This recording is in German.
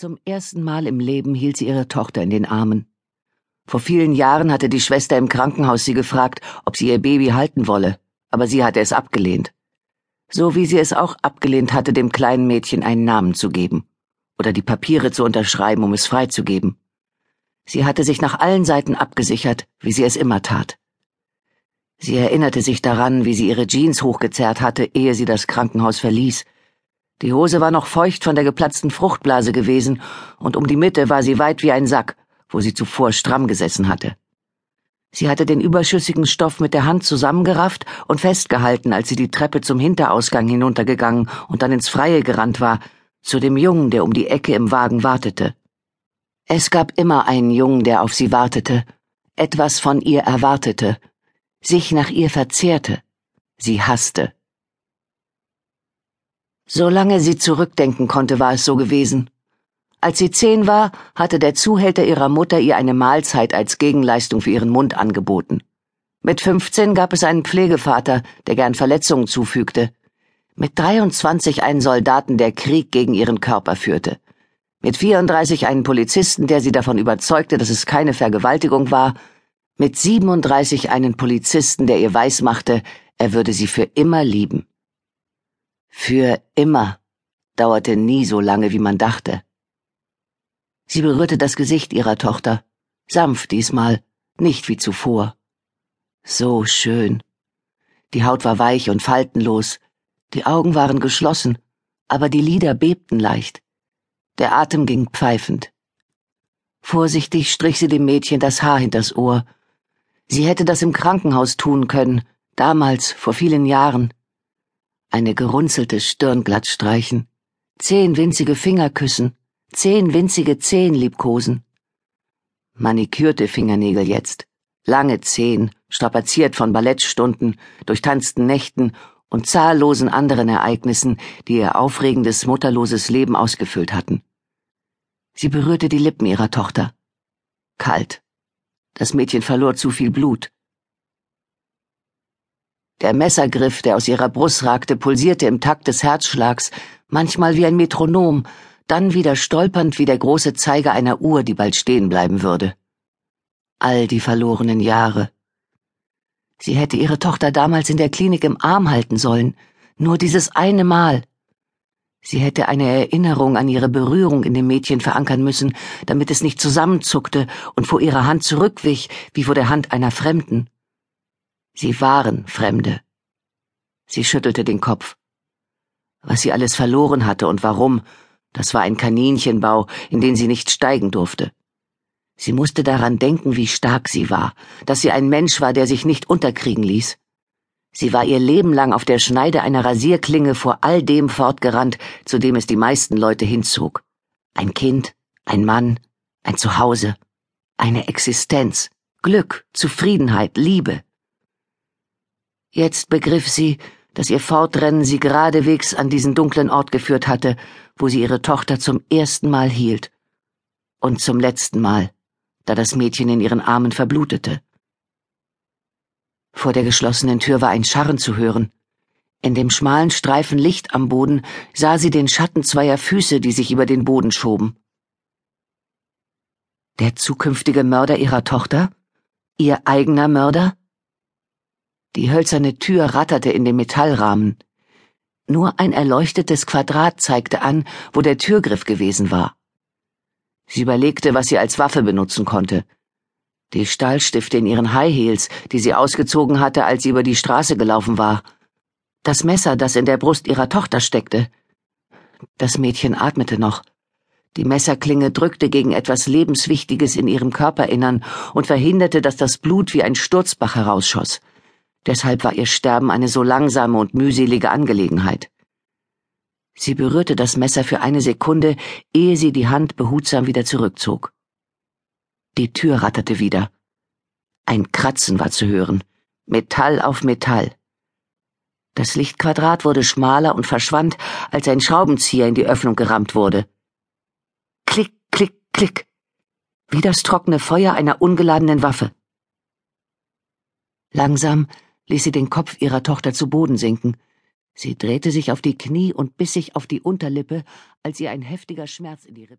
Zum ersten Mal im Leben hielt sie ihre Tochter in den Armen. Vor vielen Jahren hatte die Schwester im Krankenhaus sie gefragt, ob sie ihr Baby halten wolle, aber sie hatte es abgelehnt. So wie sie es auch abgelehnt hatte, dem kleinen Mädchen einen Namen zu geben oder die Papiere zu unterschreiben, um es freizugeben. Sie hatte sich nach allen Seiten abgesichert, wie sie es immer tat. Sie erinnerte sich daran, wie sie ihre Jeans hochgezerrt hatte, ehe sie das Krankenhaus verließ, die Hose war noch feucht von der geplatzten Fruchtblase gewesen, und um die Mitte war sie weit wie ein Sack, wo sie zuvor stramm gesessen hatte. Sie hatte den überschüssigen Stoff mit der Hand zusammengerafft und festgehalten, als sie die Treppe zum Hinterausgang hinuntergegangen und dann ins Freie gerannt war, zu dem Jungen, der um die Ecke im Wagen wartete. Es gab immer einen Jungen, der auf sie wartete, etwas von ihr erwartete, sich nach ihr verzehrte, sie hasste. Solange sie zurückdenken konnte, war es so gewesen. Als sie zehn war, hatte der Zuhälter ihrer Mutter ihr eine Mahlzeit als Gegenleistung für ihren Mund angeboten. Mit 15 gab es einen Pflegevater, der gern Verletzungen zufügte. Mit 23 einen Soldaten, der Krieg gegen ihren Körper führte. Mit 34 einen Polizisten, der sie davon überzeugte, dass es keine Vergewaltigung war. Mit 37 einen Polizisten, der ihr weismachte, er würde sie für immer lieben. Für immer dauerte nie so lange, wie man dachte. Sie berührte das Gesicht ihrer Tochter, sanft diesmal, nicht wie zuvor. So schön. Die Haut war weich und faltenlos, die Augen waren geschlossen, aber die Lider bebten leicht. Der Atem ging pfeifend. Vorsichtig strich sie dem Mädchen das Haar hinters Ohr. Sie hätte das im Krankenhaus tun können, damals, vor vielen Jahren eine gerunzelte Stirn glatt streichen, zehn winzige Finger küssen, zehn winzige Zehen liebkosen. Manikürte Fingernägel jetzt, lange Zehen, strapaziert von Ballettstunden, durchtanzten Nächten und zahllosen anderen Ereignissen, die ihr aufregendes, mutterloses Leben ausgefüllt hatten. Sie berührte die Lippen ihrer Tochter. Kalt. Das Mädchen verlor zu viel Blut. Der Messergriff, der aus ihrer Brust ragte, pulsierte im Takt des Herzschlags, manchmal wie ein Metronom, dann wieder stolpernd wie der große Zeiger einer Uhr, die bald stehen bleiben würde. All die verlorenen Jahre. Sie hätte ihre Tochter damals in der Klinik im Arm halten sollen, nur dieses eine Mal. Sie hätte eine Erinnerung an ihre Berührung in dem Mädchen verankern müssen, damit es nicht zusammenzuckte und vor ihrer Hand zurückwich wie vor der Hand einer Fremden. Sie waren Fremde. Sie schüttelte den Kopf. Was sie alles verloren hatte und warum, das war ein Kaninchenbau, in den sie nicht steigen durfte. Sie musste daran denken, wie stark sie war, dass sie ein Mensch war, der sich nicht unterkriegen ließ. Sie war ihr Leben lang auf der Schneide einer Rasierklinge vor all dem fortgerannt, zu dem es die meisten Leute hinzog. Ein Kind, ein Mann, ein Zuhause, eine Existenz, Glück, Zufriedenheit, Liebe. Jetzt begriff sie, dass ihr Fortrennen sie geradewegs an diesen dunklen Ort geführt hatte, wo sie ihre Tochter zum ersten Mal hielt. Und zum letzten Mal, da das Mädchen in ihren Armen verblutete. Vor der geschlossenen Tür war ein Scharren zu hören. In dem schmalen Streifen Licht am Boden sah sie den Schatten zweier Füße, die sich über den Boden schoben. Der zukünftige Mörder ihrer Tochter? Ihr eigener Mörder? Die hölzerne Tür ratterte in dem Metallrahmen. Nur ein erleuchtetes Quadrat zeigte an, wo der Türgriff gewesen war. Sie überlegte, was sie als Waffe benutzen konnte. Die Stahlstifte in ihren High Heels, die sie ausgezogen hatte, als sie über die Straße gelaufen war. Das Messer, das in der Brust ihrer Tochter steckte. Das Mädchen atmete noch. Die Messerklinge drückte gegen etwas Lebenswichtiges in ihrem Körperinnern und verhinderte, dass das Blut wie ein Sturzbach herausschoss. Deshalb war ihr Sterben eine so langsame und mühselige Angelegenheit. Sie berührte das Messer für eine Sekunde, ehe sie die Hand behutsam wieder zurückzog. Die Tür ratterte wieder. Ein Kratzen war zu hören. Metall auf Metall. Das Lichtquadrat wurde schmaler und verschwand, als ein Schraubenzieher in die Öffnung gerammt wurde. Klick, klick, klick. Wie das trockene Feuer einer ungeladenen Waffe. Langsam ließ sie den Kopf ihrer Tochter zu Boden sinken. Sie drehte sich auf die Knie und biss sich auf die Unterlippe, als ihr ein heftiger Schmerz in die Rippen